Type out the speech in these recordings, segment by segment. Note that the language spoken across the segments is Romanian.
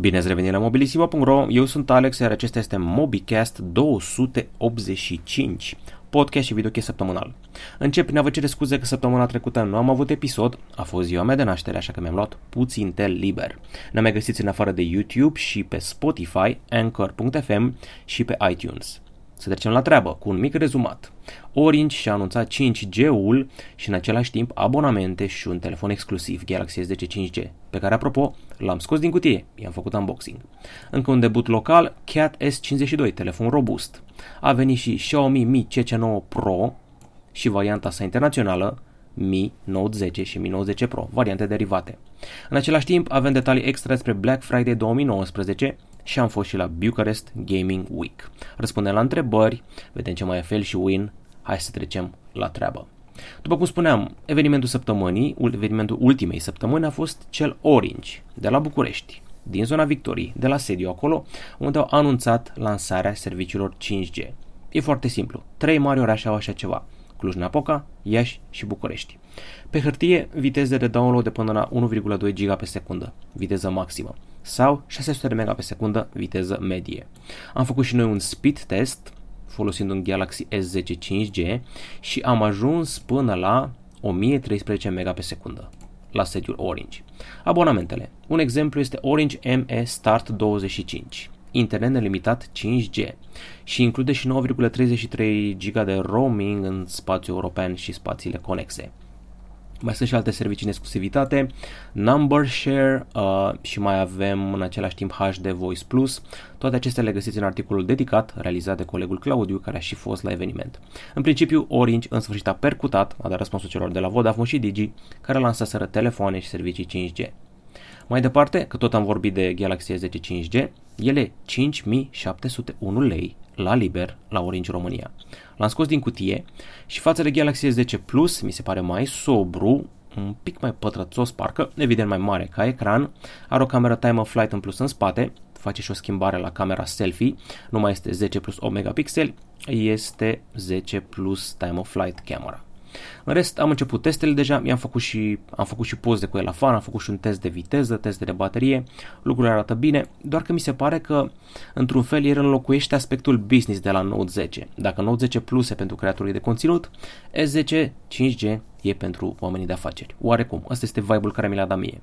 Bine ați revenit la mobilisimo.ro, eu sunt Alex, iar acesta este MobiCast 285, podcast și videochest săptămânal. Încep prin a vă cere scuze că săptămâna trecută nu am avut episod, a fost ziua mea de naștere, așa că mi-am luat puțin tel liber. Ne mai găsiți în afară de YouTube și pe Spotify, Anchor.fm și pe iTunes. Să trecem la treabă cu un mic rezumat. Orange și-a anunțat 5G-ul și în același timp abonamente și un telefon exclusiv Galaxy S10 5G, pe care, apropo, l-am scos din cutie, i-am făcut unboxing. Încă un debut local, Cat S52, telefon robust. A venit și Xiaomi Mi CC9 Pro și varianta sa internațională, Mi Note 10 și Mi Note 10 Pro, variante derivate. În același timp, avem detalii extra despre Black Friday 2019 și am fost și la Bucharest Gaming Week. Răspundem la întrebări, vedem ce mai e fel și win, hai să trecem la treabă. După cum spuneam, evenimentul săptămânii, evenimentul ultimei săptămâni a fost cel Orange, de la București, din zona Victoriei, de la sediu acolo, unde au anunțat lansarea serviciilor 5G. E foarte simplu, trei mari orașe au așa ceva, Cluj-Napoca, Iași și București. Pe hârtie, viteze de download de până la 1,2 GB pe secundă, viteză maximă, sau 600 de MB pe secundă, viteză medie. Am făcut și noi un speed test folosind un Galaxy S10 5G și am ajuns până la 1013 MB pe secundă la sediul Orange. Abonamentele. Un exemplu este Orange ME Start 25 internet nelimitat 5G și include și 9,33 GB de roaming în spațiul european și spațiile conexe. Mai sunt și alte servicii în exclusivitate, Number Share uh, și mai avem în același timp HD Voice Plus. Toate acestea le găsiți în articolul dedicat realizat de colegul Claudiu care a și fost la eveniment. În principiu, Orange în sfârșit a percutat, a dat răspunsul celor de la Vodafone și Digi care lansaseră telefoane și servicii 5G. Mai departe, că tot am vorbit de Galaxy S10 5G, ele 5701 lei la liber la Orange România. L-am scos din cutie și față de Galaxy S10 Plus mi se pare mai sobru, un pic mai pătrățos parcă, evident mai mare ca ecran, are o cameră time of flight în plus în spate, face și o schimbare la camera selfie, nu mai este 10 plus 8 megapixeli, este 10 plus time of flight camera. În rest, am început testele deja, mi-am făcut și, am făcut și poze cu el la fan, am făcut și un test de viteză, test de baterie, lucrurile arată bine, doar că mi se pare că, într-un fel, el înlocuiește aspectul business de la Note 10. Dacă Note 10 Plus e pentru creatorii de conținut, S10 5G e pentru oamenii de afaceri. Oarecum, ăsta este vibe-ul care mi l-a dat mie.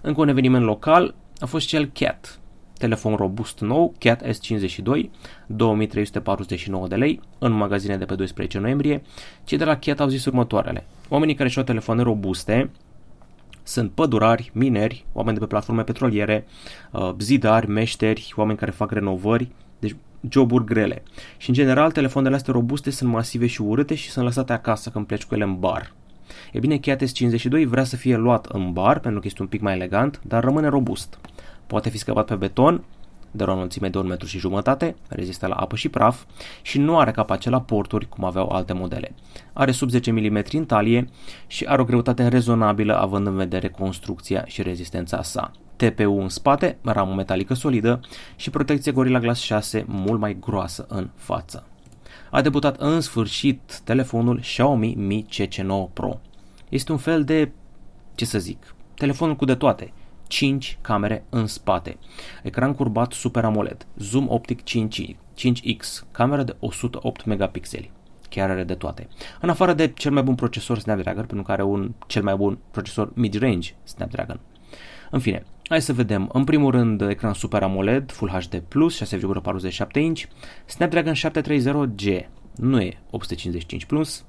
Încă un eveniment local a fost cel CAT, telefon robust nou, Cat S52, 2349 de lei, în magazine de pe 12 noiembrie. Cei de la Cat au zis următoarele. Oamenii care și-au telefoane robuste sunt pădurari, mineri, oameni de pe platforme petroliere, uh, zidari, meșteri, oameni care fac renovări, deci joburi grele. Și în general, telefoanele astea robuste sunt masive și urâte și sunt lăsate acasă când pleci cu ele în bar. E bine, Cat S52 vrea să fie luat în bar pentru că este un pic mai elegant, dar rămâne robust. Poate fi scăpat pe beton, de o înălțime de 1 metru și jumătate, rezistă la apă și praf și nu are capace la porturi cum aveau alte modele. Are sub 10 mm în talie și are o greutate rezonabilă având în vedere construcția și rezistența sa. TPU în spate, ramă metalică solidă și protecție Gorilla Glass 6 mult mai groasă în față. A debutat în sfârșit telefonul Xiaomi Mi CC9 Pro. Este un fel de, ce să zic, telefonul cu de toate – 5 camere în spate, ecran curbat Super AMOLED, zoom optic 5, 5X, cameră de 108 megapixeli. Chiar are de toate. În afară de cel mai bun procesor Snapdragon, pentru care are un cel mai bun procesor mid-range Snapdragon. În fine, hai să vedem. În primul rând, ecran Super AMOLED, Full HD+, 6,47 inch, Snapdragon 730G, nu e 855+, plus,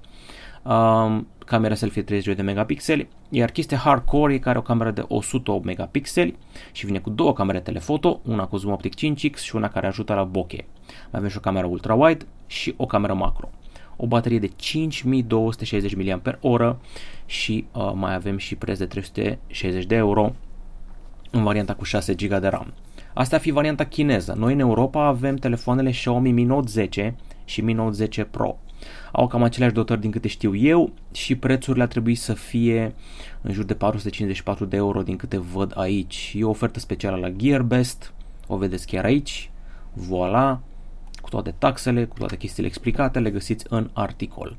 um, camera selfie 32 de megapixeli, iar chestia hardcore e care are o cameră de 108 megapixeli și vine cu două camere telefoto, una cu zoom optic 5x și una care ajută la bokeh. Mai avem și o cameră ultra-wide și o cameră macro. O baterie de 5260 mAh și uh, mai avem și preț de 360 de euro în varianta cu 6 GB de RAM. Asta ar fi varianta chineză. Noi în Europa avem telefoanele Xiaomi Mi Note 10 și Mi Note 10 Pro au cam aceleași dotări din câte știu eu și prețurile ar trebui să fie în jur de 454 de euro din câte văd aici. E o ofertă specială la Gearbest, o vedeți chiar aici, voilà, cu toate taxele, cu toate chestiile explicate, le găsiți în articol.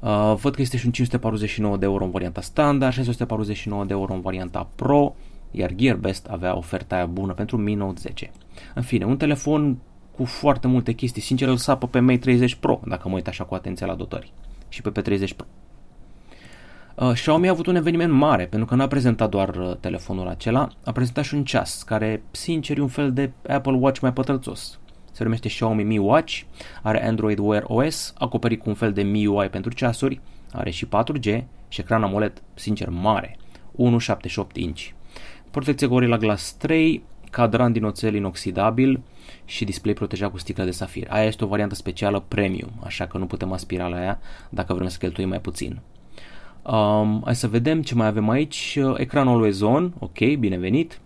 Uh, văd că este și un 549 de euro în varianta standard, 649 de euro în varianta Pro, iar Gearbest avea oferta aia bună pentru Mi Note 10. În fine, un telefon cu foarte multe chestii. Sincer, îl sapă pe Mate 30 Pro, dacă mă uit așa cu atenție la dotări. Și pe P30 Pro. Uh, Xiaomi a avut un eveniment mare, pentru că n-a prezentat doar uh, telefonul acela, a prezentat și un ceas, care, sincer, e un fel de Apple Watch mai pătrățos. Se numește Xiaomi Mi Watch, are Android Wear OS, acoperit cu un fel de MIUI pentru ceasuri, are și 4G și ecran AMOLED, sincer, mare, 1.78 inch. Protecție Gorilla Glass 3, cadran din oțel inoxidabil și display protejat cu sticlă de safir. Aia este o variantă specială premium, așa că nu putem aspira la ea dacă vrem să cheltuim mai puțin. Um, hai să vedem ce mai avem aici. Ecran Always On, ok, binevenit.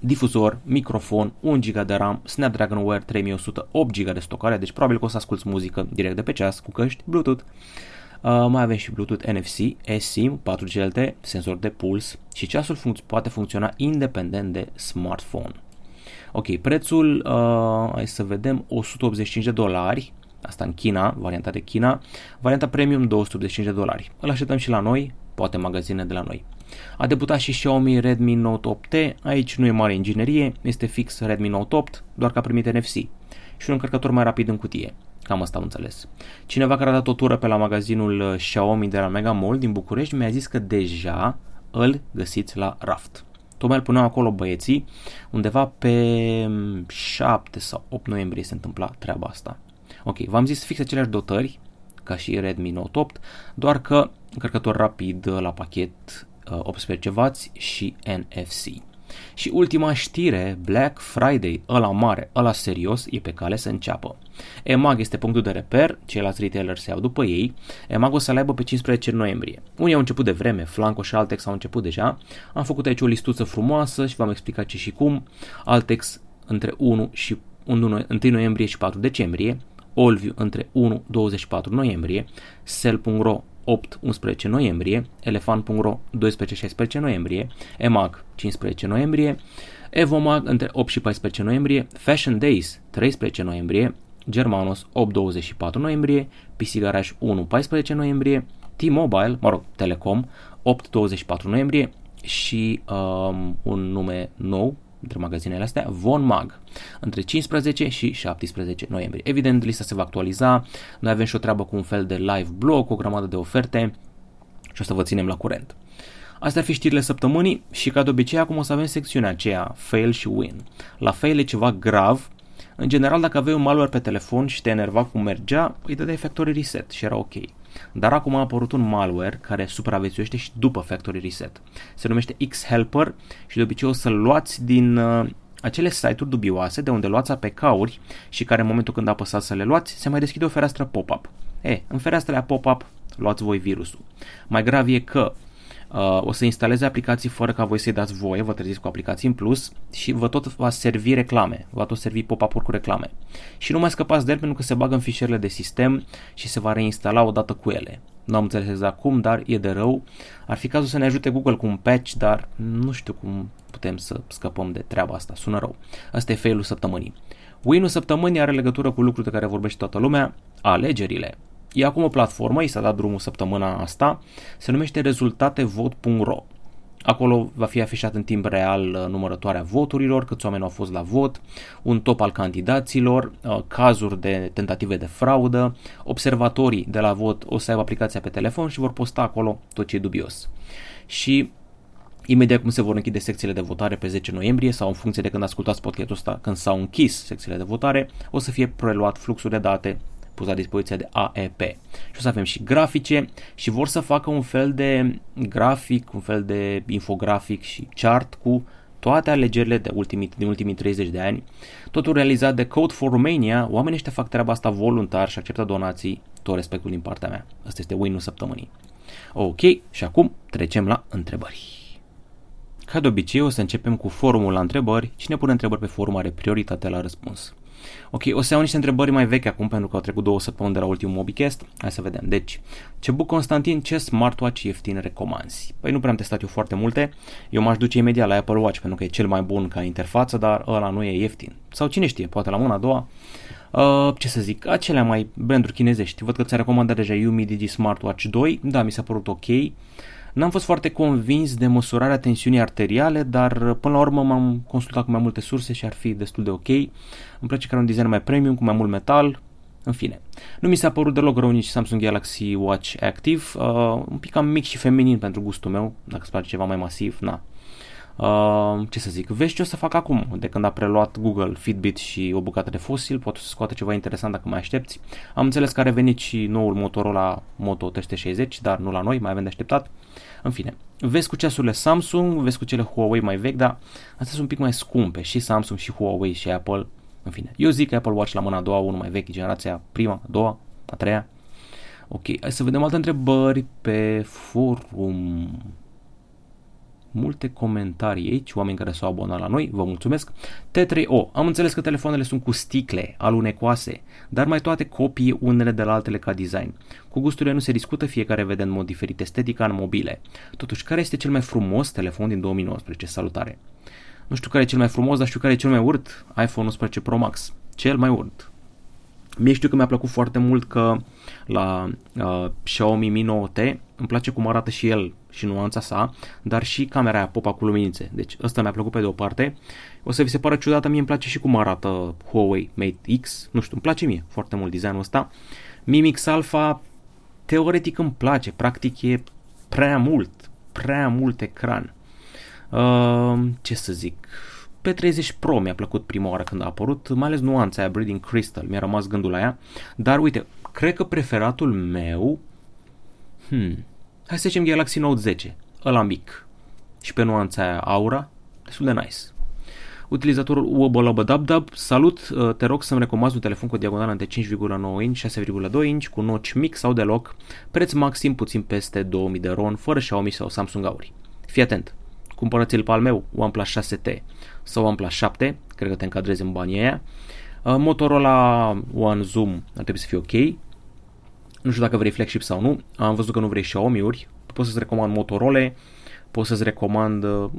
Difuzor, microfon, 1 GB de RAM, Snapdragon Wear 3100, 8 GB de stocare, deci probabil că o să asculti muzică direct de pe ceas cu căști Bluetooth. Uh, mai avem și Bluetooth NFC, eSIM, 4G LTE, senzor de puls și ceasul funcț- poate funcționa independent de smartphone. Ok, prețul, uh, hai să vedem, 185 de dolari, asta în China, varianta de China, varianta premium 285 de dolari. Îl așteptăm și la noi, poate magazine de la noi. A debutat și Xiaomi Redmi Note 8T, aici nu e mare inginerie, este fix Redmi Note 8, doar că a primit NFC și un încărcător mai rapid în cutie. Cam asta am înțeles. Cineva care a dat o tură pe la magazinul uh, Xiaomi de la Mega Mall din București mi-a zis că deja îl găsiți la raft. Tocmai îl puneau acolo băieții, undeva pe 7 mm, sau 8 noiembrie se întâmpla treaba asta. Ok, v-am zis fix aceleași dotări ca și Redmi Note 8, doar că încărcător rapid la pachet 18W uh, și NFC. Și ultima știre, Black Friday, ăla mare, ăla serios, e pe cale să înceapă. EMAG este punctul de reper, ceilalți retaileri se iau după ei. EMAG o să le aibă pe 15 noiembrie. Unii au început de vreme, Flanco și Altex au început deja. Am făcut aici o listuță frumoasă și v-am explicat ce și cum. Altex între 1 și 1 noiembrie și 4 decembrie, Olviu între 1-24 noiembrie, Sel.ro 8-11 noiembrie, Elefant.ro 12-16 noiembrie, EMAG 15 noiembrie, Evomag între 8 și 14 noiembrie, Fashion Days 13 noiembrie, Germanos 8-24 noiembrie, PC Garage 1-14 noiembrie, T-Mobile, mă rog, Telecom 8-24 noiembrie și um, un nume nou între magazinele astea, Von Mag, între 15 și 17 noiembrie. Evident, lista se va actualiza, noi avem și o treabă cu un fel de live blog, o grămadă de oferte și o să vă ținem la curent. Astea ar fi știrile săptămânii și ca de obicei acum o să avem secțiunea aceea, fail și win. La fail e ceva grav, în general dacă aveai un malware pe telefon și te enerva cum mergea, îi dădeai factory reset și era ok. Dar acum a apărut un malware care supraviețuiește și după factory reset. Se numește X-Helper și de obicei o să-l luați din uh, acele site-uri dubioase de unde luați APK-uri și care în momentul când apăsați să le luați, se mai deschide o fereastră pop-up. E, în fereastrele pop-up luați voi virusul. Mai grav e că uh, o să instaleze aplicații fără ca voi să-i dați voie, vă treziți cu aplicații în plus și vă tot va servi reclame, va tot servi pop-up-uri cu reclame. Și nu mai scăpați de el pentru că se bagă în fișierele de sistem și se va reinstala odată cu ele. Nu am înțeles exact cum, dar e de rău. Ar fi cazul să ne ajute Google cu un patch, dar nu știu cum putem să scăpăm de treaba asta. Sună rău. Asta e failul săptămânii. Win-ul săptămânii are legătură cu lucruri de care vorbește toată lumea, alegerile. E acum o platformă, i s-a dat drumul săptămâna asta, se numește rezultatevot.ro. Acolo va fi afișat în timp real uh, numărătoarea voturilor, câți oameni au fost la vot, un top al candidaților, uh, cazuri de tentative de fraudă, observatorii de la vot o să aibă aplicația pe telefon și vor posta acolo tot ce e dubios. Și Imediat cum se vor închide secțiile de votare pe 10 noiembrie sau în funcție de când ascultați podcastul ăsta, când s-au închis secțiile de votare, o să fie preluat fluxul de date pus la dispoziția de AEP. Și o să avem și grafice și vor să facă un fel de grafic, un fel de infografic și chart cu toate alegerile de ultimii, din ultimii 30 de ani, totul realizat de Code for Romania, oamenii ăștia fac treaba asta voluntar și acceptă donații, tot respectul din partea mea. Asta este win-ul săptămânii. Ok, și acum trecem la întrebări. Ca de obicei o să începem cu forumul la întrebări. Cine pune întrebări pe forum are prioritate la răspuns. Ok, o să iau niște întrebări mai vechi acum pentru că au trecut două săptămâni de la ultimul Mobicast. Hai să vedem. Deci, Cebu Constantin, ce smartwatch ieftin recomanzi? Păi nu prea am testat eu foarte multe. Eu m-aș duce imediat la Apple Watch pentru că e cel mai bun ca interfață, dar ăla nu e ieftin. Sau cine știe, poate la mâna a doua. Uh, ce să zic, acelea mai branduri chinezești. Văd că ți-a recomandat deja Yumi Digi Smartwatch 2. Da, mi s-a părut ok. N-am fost foarte convins de măsurarea tensiunii arteriale, dar până la urmă m-am consultat cu mai multe surse și ar fi destul de ok. Îmi place că are un design mai premium, cu mai mult metal, în fine. Nu mi s-a părut deloc rău nici Samsung Galaxy Watch Active, uh, un pic cam mic și feminin pentru gustul meu, dacă îți place ceva mai masiv, na, Uh, ce să zic, vezi ce o să fac acum, de când a preluat Google Fitbit și o bucată de fosil, poate să scoate ceva interesant dacă mai aștepți. Am înțeles că a revenit și noul Motorola Moto 360, dar nu la noi, mai avem de așteptat. În fine, vezi cu ceasurile Samsung, vezi cu cele Huawei mai vechi, dar astea sunt un pic mai scumpe, și Samsung, și Huawei, și Apple. În fine, eu zic că Apple Watch la mâna a doua, unul mai vechi, generația prima, a doua, a treia. Ok, hai să vedem alte întrebări pe forum multe comentarii aici, oameni care s-au abonat la noi, vă mulțumesc. T3O, am înțeles că telefoanele sunt cu sticle, alunecoase, dar mai toate copii unele de la altele ca design. Cu gusturile nu se discută, fiecare vede în mod diferit estetica în mobile. Totuși, care este cel mai frumos telefon din 2019? Salutare! Nu știu care e cel mai frumos, dar știu care e cel mai urt. iPhone 11 Pro Max. Cel mai urt. Mie știu că mi-a plăcut foarte mult că la uh, Xiaomi Mi 9T îmi place cum arată și el și nuanța sa, dar și camera aia popa cu luminițe. Deci ăsta mi-a plăcut pe de o parte. O să vi se pară ciudată, mie îmi place și cum arată Huawei Mate X. Nu știu, îmi place mie foarte mult designul ăsta. Mi Mix Alpha teoretic îmi place, practic e prea mult, prea mult ecran. Uh, ce să zic, P30 Pro mi-a plăcut prima oară când a apărut, mai ales nuanța aia Breeding Crystal, mi-a rămas gândul la ea, dar uite, cred că preferatul meu, hmm, hai să zicem Galaxy Note 10, ăla mic, și pe nuanța aia aura, destul de nice. Utilizatorul Uobolobadabdab, salut, uh, te rog să-mi recomanzi un telefon cu diagonală între 5,9 inch, 6,2 inch, cu notch mic sau deloc, preț maxim puțin peste 2000 de RON, fără Xiaomi sau Samsung Auri. Fii atent, cumpărăți-l pe al meu, OnePlus 6T sau OnePlus 7, cred că te încadrezi în banii aia. Uh, Motorola One Zoom ar trebui să fie ok. Nu știu dacă vrei flagship sau nu. Am văzut că nu vrei Xiaomi-uri. Pot să-ți recomand Motorola, pot să-ți recomand uh,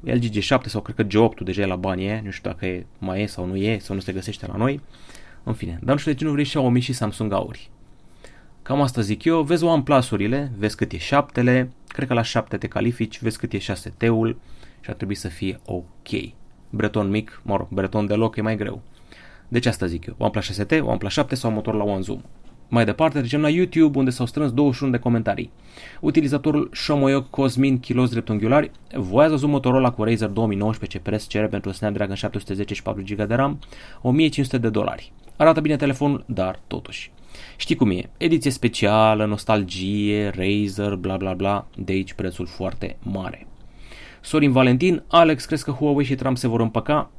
LG G7 sau cred că G8 deja e la banii aia. Nu știu dacă e, mai e sau nu e sau nu se găsește la noi. În fine, dar nu știu de ce nu vrei Xiaomi și Samsung Auri. Cam asta zic eu, vezi OnePlus-urile, vezi cât e 7 cred că la 7 te califici, vezi cât e 6T-ul și ar trebui să fie ok. Breton mic, mă rog, breton deloc e mai greu. Deci asta zic eu, OnePlus 6T, OnePlus 7 sau motor la One Zoom. Mai departe, trecem la YouTube, unde s-au strâns 21 de comentarii. Utilizatorul Shomoyok Cosmin Kilos dreptunghiulari voiază zoom Motorola cu Razer 2019 ce preț cere pentru Snapdragon 710 și 4 GB de RAM 1500 de dolari. Arată bine telefonul, dar totuși. Știi cum e, ediție specială, nostalgie, Razer, bla bla bla, de aici prețul foarte mare. Sorin Valentin, Alex, crezi că Huawei și Trump se vor împăca?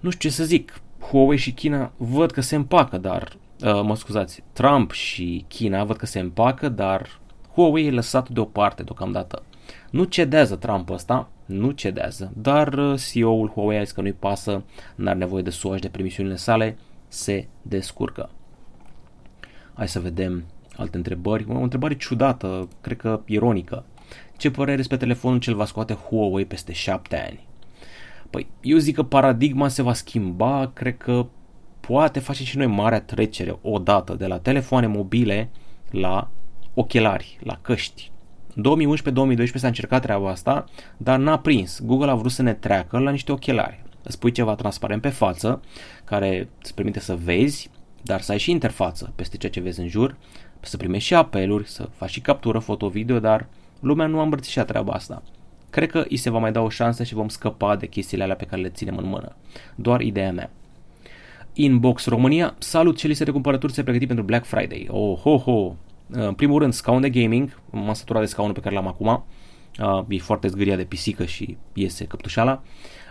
Nu știu ce să zic, Huawei și China văd că se împacă, dar, uh, mă scuzați, Trump și China văd că se împacă, dar Huawei e lăsat deoparte deocamdată. Nu cedează Trump ăsta, nu cedează, dar uh, CEO-ul Huawei a zis că nu-i pasă, n-are nevoie de SUA de permisiunile sale, se descurcă. Hai să vedem alte întrebări. O întrebare ciudată, cred că ironică. Ce părere despre telefonul ce va scoate Huawei peste 7 ani? Păi, eu zic că paradigma se va schimba, cred că poate face și noi marea trecere odată de la telefoane mobile la ochelari, la căști. 2011-2012 s-a încercat treaba asta, dar n-a prins. Google a vrut să ne treacă la niște ochelari. Îți pui ceva transparent pe față, care îți permite să vezi, dar să ai și interfață peste ceea ce vezi în jur, să primești și apeluri, să faci și captură foto-video, dar lumea nu a îmbrățișat treaba asta. Cred că îi se va mai da o șansă și vom scăpa de chestiile alea pe care le ținem în mână. Doar ideea mea. Inbox România, salut ce liste de cumpărături se pregătit pentru Black Friday. Oh, ho, ho. În primul rând, scaun de gaming, m-am săturat de scaunul pe care l-am acum. Uh, e foarte zgâria de pisică și iese căptușala.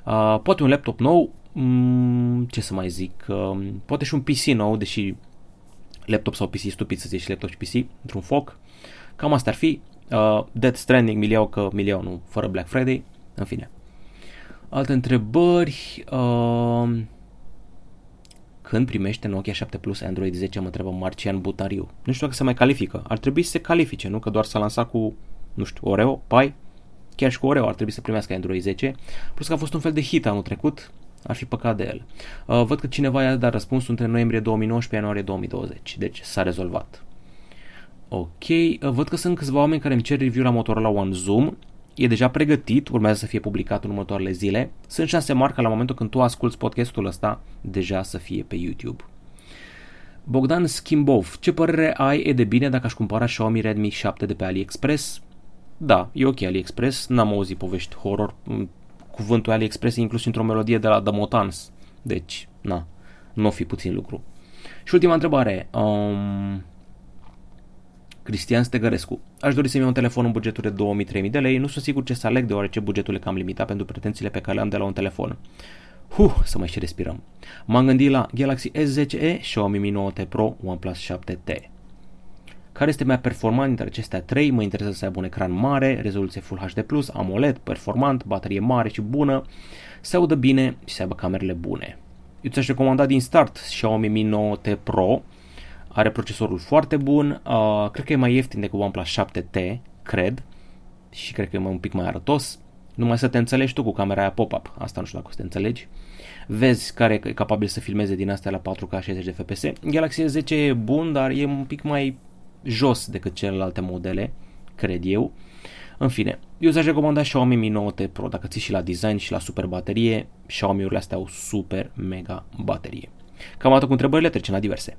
Uh, poate un laptop nou, mm, ce să mai zic, uh, poate și un PC nou, deși laptop sau PC stupid să zici laptop și PC, într-un foc. Cam asta ar fi. Uh, Death Stranding mi iau că mi iau, nu, fără Black Friday. În fine. Alte întrebări. Uh, când primește Nokia 7 Plus Android 10, mă întrebă Marcian Butariu. Nu știu dacă se mai califică. Ar trebui să se califice, nu? Că doar s-a lansat cu, nu știu, Oreo, Pi. Chiar și cu Oreo ar trebui să primească Android 10. Plus că a fost un fel de hit anul trecut. Ar fi păcat de el. Uh, văd că cineva i-a dat răspunsul între noiembrie 2019 și ianuarie 2020. Deci s-a rezolvat. Ok, văd că sunt câțiva oameni care îmi cer review la Motorola One Zoom. E deja pregătit, urmează să fie publicat în următoarele zile. Sunt șanse mari ca la momentul când tu asculti podcastul ăsta deja să fie pe YouTube. Bogdan Schimbov, ce părere ai e de bine dacă aș cumpăra Xiaomi Redmi 7 de pe AliExpress? Da, e ok AliExpress, n-am auzit povești horror, cuvântul AliExpress e inclus într-o melodie de la The Motans, deci, na, nu o fi puțin lucru. Și ultima întrebare, um, Cristian Stegărescu. Aș dori să-mi iau un telefon în bugetul de 2000-3000 de lei, nu sunt sigur ce să aleg deoarece bugetul e cam limitat pentru pretențiile pe care le am de la un telefon. Huh, să mai și respirăm. M-am gândit la Galaxy S10e, Xiaomi Mi 9T Pro, OnePlus 7T. Care este mai performant dintre acestea trei? Mă interesează să aibă un ecran mare, rezoluție Full HD+, AMOLED, performant, baterie mare și bună, să audă bine și să aibă camerele bune. Eu ți-aș recomanda din start Xiaomi Mi 9T Pro, are procesorul foarte bun, uh, cred că e mai ieftin decât OnePlus 7T, cred, și cred că e mai un pic mai arătos, numai să te înțelegi tu cu camera aia pop-up, asta nu știu dacă o să te înțelegi. Vezi care e capabil să filmeze din astea la 4K 60 de FPS. Galaxy S10 e bun, dar e un pic mai jos decât celelalte modele, cred eu. În fine, eu ți-aș recomanda Xiaomi Mi 9T Pro. Dacă ții și la design și la super baterie, Xiaomi-urile astea au super mega baterie. Cam atât cu întrebările, trecem la diverse.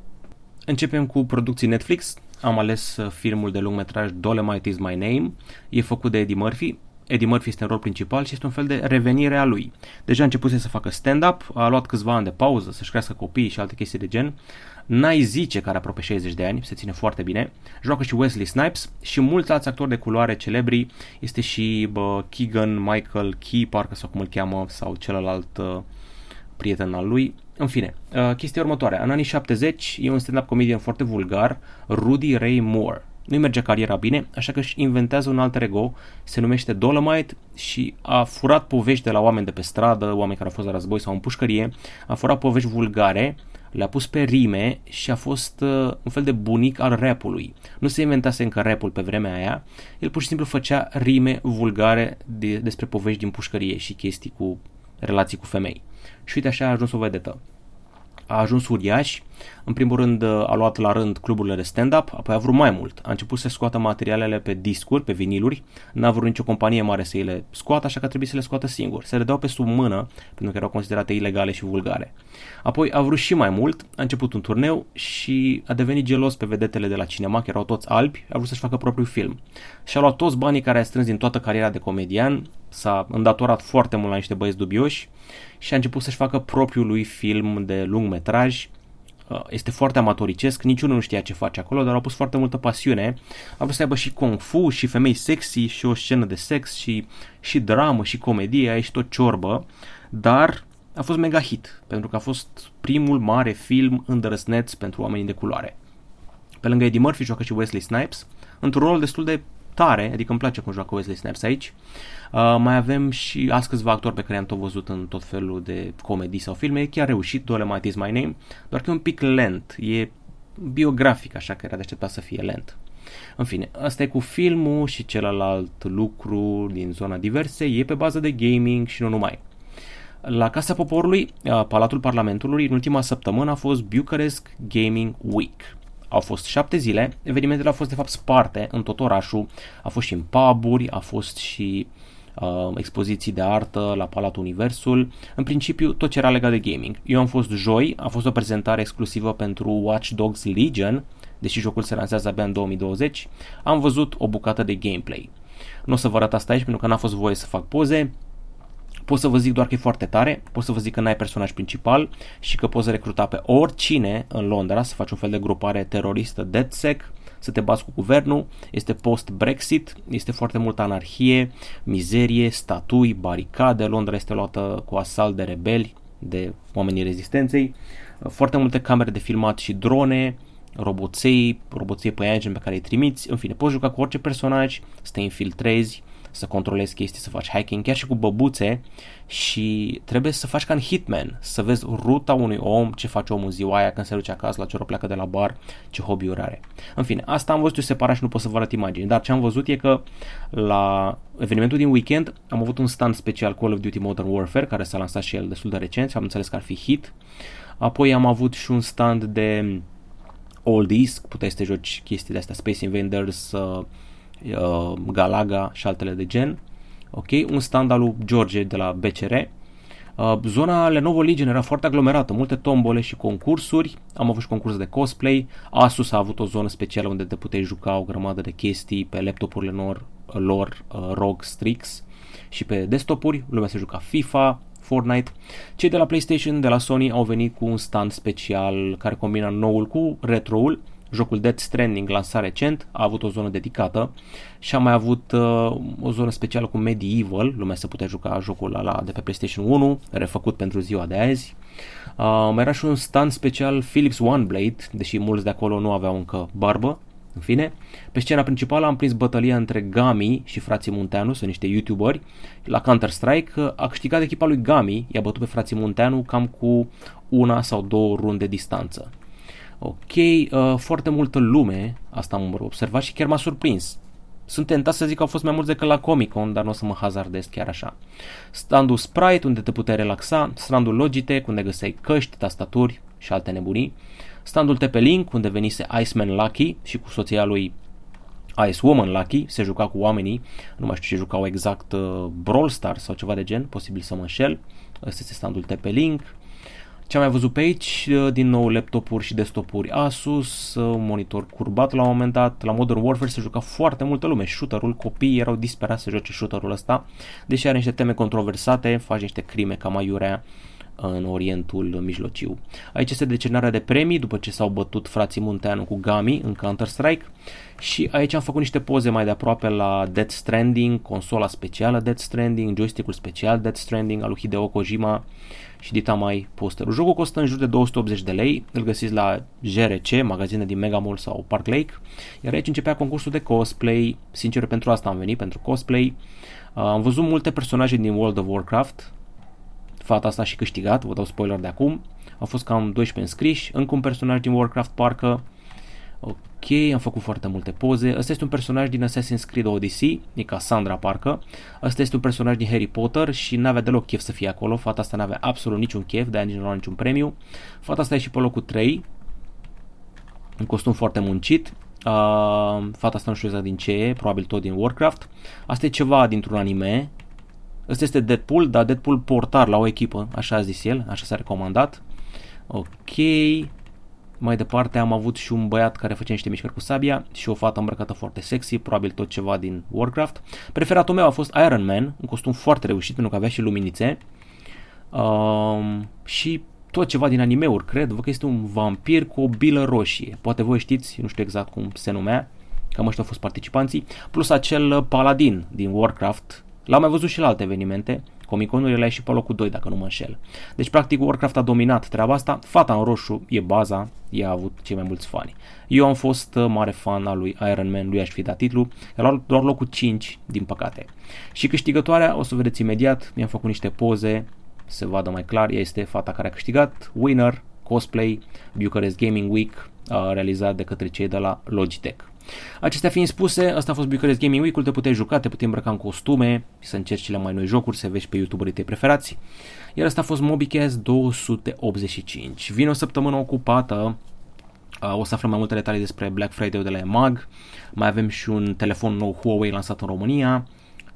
Începem cu producții Netflix. Am ales uh, filmul de lungmetraj Dolemite is my name. E făcut de Eddie Murphy. Eddie Murphy este în rol principal și este un fel de revenire a lui. Deja a început să facă stand-up, a luat câțiva ani de pauză, să-și crească copii și alte chestii de gen. Nai Zice, care aproape 60 de ani, se ține foarte bine. Joacă și Wesley Snipes și mulți alți actori de culoare celebri. Este și bă, Keegan Michael Key, parcă sau cum îl cheamă, sau celălalt uh, prieten al lui. În fine, uh, chestia următoare. În anii 70 e un stand-up comedian foarte vulgar, Rudy Ray Moore. Nu-i merge cariera bine, așa că își inventează un alter ego, se numește Dolomite și a furat povești de la oameni de pe stradă, oameni care au fost la război sau în pușcărie, a furat povești vulgare, le-a pus pe rime și a fost uh, un fel de bunic al rapului. Nu se inventase încă rapul pe vremea aia, el pur și simplu făcea rime vulgare de, despre povești din pușcărie și chestii cu relații cu femei. Și uite așa a ajuns o vedetă a ajuns uriaș. În primul rând a luat la rând cluburile de stand-up, apoi a vrut mai mult. A început să scoată materialele pe discuri, pe viniluri, n-a vrut nicio companie mare să îi le scoată, așa că trebuie să le scoată singur. Se redau pe sub mână, pentru că erau considerate ilegale și vulgare. Apoi a vrut și mai mult, a început un turneu și a devenit gelos pe vedetele de la cinema, că erau toți albi, a vrut să-și facă propriul film. Și a luat toți banii care a strâns din toată cariera de comedian, s-a îndatorat foarte mult la niște băieți dubioși și a început să-și facă propriul lui film de lung metraj. Uh, este foarte amatoricesc, niciunul nu știa ce face acolo, dar au pus foarte multă pasiune. A vrut să aibă și kung fu, și femei sexy, și o scenă de sex, și, și dramă, și comedie, și tot ciorbă, dar a fost mega hit, pentru că a fost primul mare film îndrăsneț pentru oamenii de culoare. Pe lângă Eddie Murphy joacă și Wesley Snipes, într-un rol destul de tare, adică îmi place cum joacă Wesley Snipes aici. Uh, mai avem și alți câțiva actori pe care am tot văzut în tot felul de comedii sau filme. E chiar reușit, Dolemite is my name, doar că e un pic lent. E biografic, așa că era de așteptat să fie lent. În fine, asta e cu filmul și celălalt lucru din zona diverse, e pe bază de gaming și nu numai. La Casa Poporului, uh, Palatul Parlamentului, în ultima săptămână a fost Bucharest Gaming Week. Au fost șapte zile, evenimentele au fost de fapt sparte în tot orașul, a fost și în puburi, a fost și uh, expoziții de artă la Palatul Universul, în principiu tot ce era legat de gaming. Eu am fost joi, a fost o prezentare exclusivă pentru Watch Dogs Legion, deși jocul se lansează abia în 2020, am văzut o bucată de gameplay. Nu o să vă arăt asta aici pentru că n-a fost voie să fac poze, Pot să vă zic doar că e foarte tare, pot să vă zic că n-ai personaj principal și că poți recruta pe oricine în Londra să faci un fel de grupare teroristă DedSec, să te bați cu guvernul, este post-Brexit, este foarte multă anarhie, mizerie, statui, baricade, Londra este luată cu asalt de rebeli, de oamenii rezistenței, foarte multe camere de filmat și drone, roboței, roboței pe pe care îi trimiți, în fine, poți juca cu orice personaj, să te infiltrezi, să controlezi chestii, să faci hacking, chiar și cu băbuțe și trebuie să faci ca în Hitman, să vezi ruta unui om, ce face omul ziua aia când se duce acasă, la ce oră pleacă de la bar, ce hobby-uri are. În fine, asta am văzut eu separat și nu pot să vă arăt imagini, dar ce am văzut e că la evenimentul din weekend am avut un stand special Call of Duty Modern Warfare, care s-a lansat și el destul de recent și am înțeles că ar fi hit. Apoi am avut și un stand de oldies, puteai să te joci chestii de astea, Space Invaders, uh, uh, Galaga și altele de gen. Ok, un stand al lui George de la BCR. Uh, zona Lenovo Legion era foarte aglomerată, multe tombole și concursuri. Am avut și concurs de cosplay. Asus a avut o zonă specială unde te puteai juca o grămadă de chestii pe laptopurile lor, lor uh, ROG Strix și pe desktopuri. Lumea se juca FIFA, Fortnite. Cei de la PlayStation, de la Sony, au venit cu un stand special care combina noul cu retroul. Jocul Death Stranding, lansat recent, a avut o zonă dedicată și a mai avut uh, o zonă specială cu Medieval, lumea se putea juca jocul ăla de pe PlayStation 1, refăcut pentru ziua de azi. Uh, mai era și un stand special Philips One Blade, deși mulți de acolo nu aveau încă barbă, în fine, pe scena principală am prins bătălia între Gami și frații Munteanu, sunt niște youtuberi. La Counter-Strike a câștigat echipa lui Gami, i-a bătut pe frații Munteanu cam cu una sau două runde distanță. Ok, uh, foarte multă lume, asta am observat și chiar m-a surprins. Sunt tentat să zic că au fost mai mulți decât la Comic Con, dar nu o să mă hazardez chiar așa. Standul Sprite, unde te puteai relaxa, standul Logitech, unde găseai căști, tastaturi și alte nebunii, standul TP-Link, unde venise Iceman Lucky și cu soția lui Ice Woman Lucky, se juca cu oamenii, nu mai știu ce jucau exact, uh, Brawl Stars sau ceva de gen, posibil să mă înșel. Ăsta este standul TP-Link. Ce am mai văzut pe aici? Uh, din nou laptopuri și desktopuri Asus, uh, monitor curbat la un moment dat. La Modern Warfare se juca foarte multă lume. Shooterul, copiii erau disperați să joace shooterul ăsta. Deși are niște teme controversate, face niște crime cam aiurea în Orientul Mijlociu. Aici este decernarea de premii după ce s-au bătut frații Munteanu cu Gami în Counter-Strike și aici am făcut niște poze mai de aproape la Death Stranding, consola specială Death Stranding, joystick-ul special Death Stranding al lui Hideo Kojima și dita mai posterul. Jocul costă în jur de 280 de lei, îl găsiți la GRC, magazine din Mega Mall sau Park Lake, iar aici începea concursul de cosplay, sincer pentru asta am venit, pentru cosplay. Uh, am văzut multe personaje din World of Warcraft, fata asta și câștigat, vă dau spoiler de acum. Au fost cam 12 înscriși, încă un personaj din Warcraft parcă. Ok, am făcut foarte multe poze. Ăsta este un personaj din Assassin's Creed Odyssey, e Cassandra parcă. Ăsta este un personaj din Harry Potter și n-avea deloc chef să fie acolo. Fata asta n-avea absolut niciun chef, de-aia nici nu lua niciun premiu. Fata asta e și pe locul 3, în costum foarte muncit. Uh, fata asta nu știu exact din ce e, probabil tot din Warcraft. Asta e ceva dintr-un anime, Ăsta este Deadpool, dar Deadpool portar la o echipă, așa a zis el, așa s-a recomandat. Ok. Mai departe am avut și un băiat care făcea niște mișcări cu sabia și o fată îmbrăcată foarte sexy, probabil tot ceva din Warcraft. Preferatul meu a fost Iron Man, un costum foarte reușit pentru că avea și luminițe. Um, și tot ceva din animeuri, cred, văd că este un vampir cu o bilă roșie. Poate voi știți, nu știu exact cum se numea, cam ăștia au fost participanții, plus acel paladin din Warcraft, L-am mai văzut și la alte evenimente, Comic-Conul e și pe locul 2 dacă nu mă înșel. Deci practic Warcraft a dominat treaba asta, fata în roșu e baza, ea a avut cei mai mulți fani. Eu am fost uh, mare fan al lui Iron Man, lui aș fi dat titlu, a doar locul 5 din păcate. Și câștigătoarea, o să vedeți imediat, mi-am făcut niște poze, se vadă mai clar, ea este fata care a câștigat, winner, cosplay, Bucharest Gaming Week, realizat de către cei de la Logitech. Acestea fiind spuse, asta a fost Bucharest Gaming Week-ul, te puteai juca, te puteai îmbrăca în costume, să încerci cele mai noi jocuri, să vezi pe YouTuberii tăi preferați. Iar asta a fost MobiCast 285. Vine o săptămână ocupată, o să aflăm mai multe detalii despre Black Friday de la EMAG, mai avem și un telefon nou Huawei lansat în România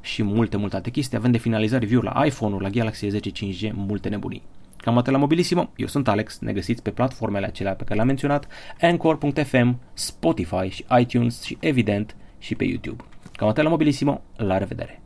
și multe, multe alte chestii. Avem de finalizat review la iPhone-ul, la Galaxy S10 5G, multe nebunii. Cam atât la Mobilissimo, eu sunt Alex, ne găsiți pe platformele acelea pe care le-am menționat, Anchor.fm, Spotify și iTunes și evident și pe YouTube. Cam atât la Mobilissimo, la revedere!